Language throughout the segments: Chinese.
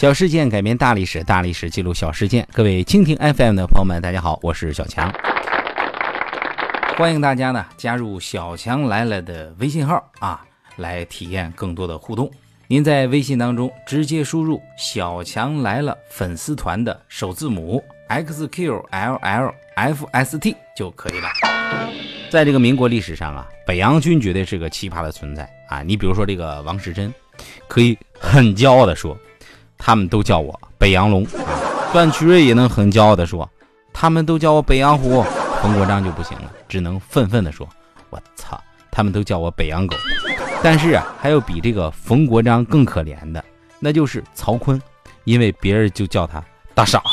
小事件改变大历史，大历史记录小事件。各位蜻蜓 FM 的朋友们，大家好，我是小强。欢迎大家呢加入小强来了的微信号啊，来体验更多的互动。您在微信当中直接输入“小强来了”粉丝团的首字母 xqllfst 就可以了。在这个民国历史上啊，北洋军绝对是个奇葩的存在啊！你比如说这个王世贞，可以很骄傲的说。他们都叫我北洋龙，段祺瑞也能很骄傲地说，他们都叫我北洋虎。冯国璋就不行了，只能愤愤地说，我操，他们都叫我北洋狗。但是啊，还有比这个冯国璋更可怜的，那就是曹锟，因为别人就叫他大傻子。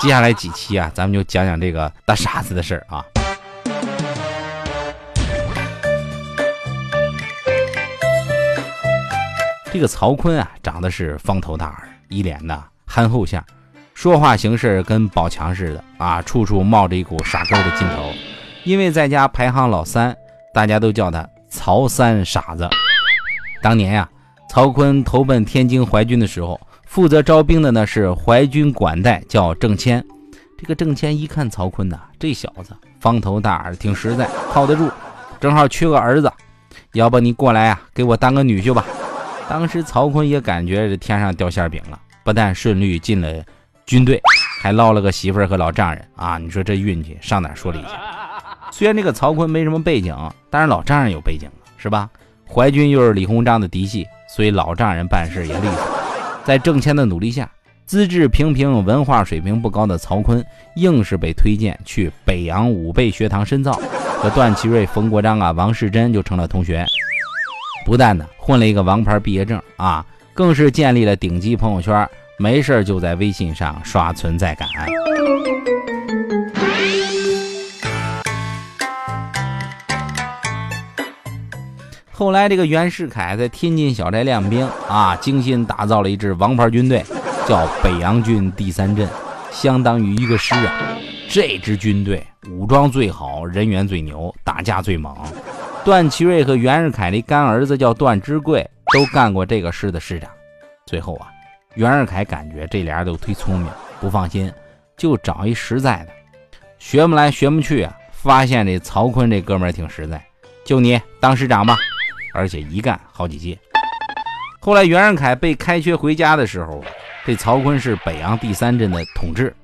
接下来几期啊，咱们就讲讲这个大傻子的事儿啊。这个曹锟啊，长得是方头大耳，一脸的憨厚相，说话行事跟宝强似的啊，处处冒着一股傻根的劲头。因为在家排行老三，大家都叫他曹三傻子。当年呀，曹锟投奔天津淮军的时候，负责招兵的呢是淮军管带，叫郑谦。这个郑谦一看曹锟呐，这小子方头大耳，挺实在，靠得住，正好缺个儿子，要不你过来呀，给我当个女婿吧。当时曹锟也感觉这天上掉馅饼了，不但顺利进了军队，还捞了个媳妇儿和老丈人啊！你说这运气上哪说理去？虽然这个曹锟没什么背景，但是老丈人有背景是吧？淮军又是李鸿章的嫡系，所以老丈人办事也利索。在郑谦的努力下，资质平平、文化水平不高的曹锟，硬是被推荐去北洋武备学堂深造，和段祺瑞、冯国璋啊、王世贞就成了同学。不但呢混了一个王牌毕业证啊，更是建立了顶级朋友圈，没事就在微信上刷存在感。后来这个袁世凯在天津小寨练兵啊，精心打造了一支王牌军队，叫北洋军第三镇，相当于一个师啊。这支军队武装最好，人员最牛，打架最猛。段祺瑞和袁世凯的干儿子叫段芝贵，都干过这个师的师长。最后啊，袁世凯感觉这俩人都忒聪明，不放心，就找一实在的，学不来学不去啊。发现这曹锟这哥们儿挺实在，就你当师长吧，而且一干好几届。后来袁世凯被开缺回家的时候，这曹锟是北洋第三镇的统治。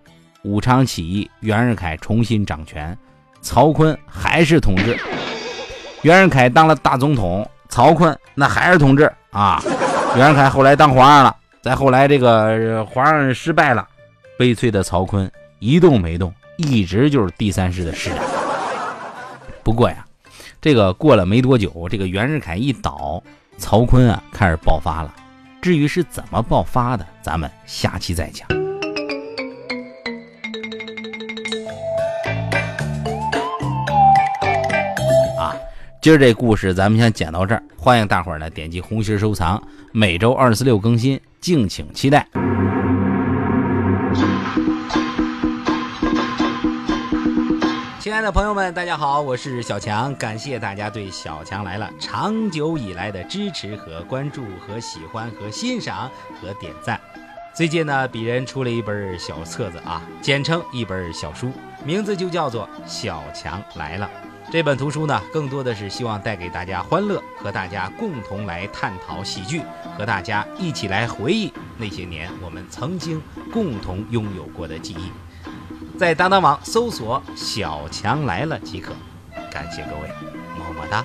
武昌起义，袁世凯重新掌权，曹锟还是统治。袁世凯当了大总统，曹锟那还是统治啊。袁世凯后来当皇上了，再后来这个皇上失败了，悲催的曹锟一动没动，一直就是第三师的师长。不过呀，这个过了没多久，这个袁世凯一倒，曹锟啊开始爆发了。至于是怎么爆发的，咱们下期再讲。今儿这故事咱们先讲到这儿，欢迎大伙儿呢点击红心收藏，每周二四六更新，敬请期待。亲爱的朋友们，大家好，我是小强，感谢大家对小强来了长久以来的支持和关注和喜欢和欣赏和点赞。最近呢，鄙人出了一本小册子啊，简称一本小书，名字就叫做《小强来了》。这本图书呢，更多的是希望带给大家欢乐，和大家共同来探讨喜剧，和大家一起来回忆那些年我们曾经共同拥有过的记忆。在当当网搜索“小强来了”即可。感谢各位，么么哒。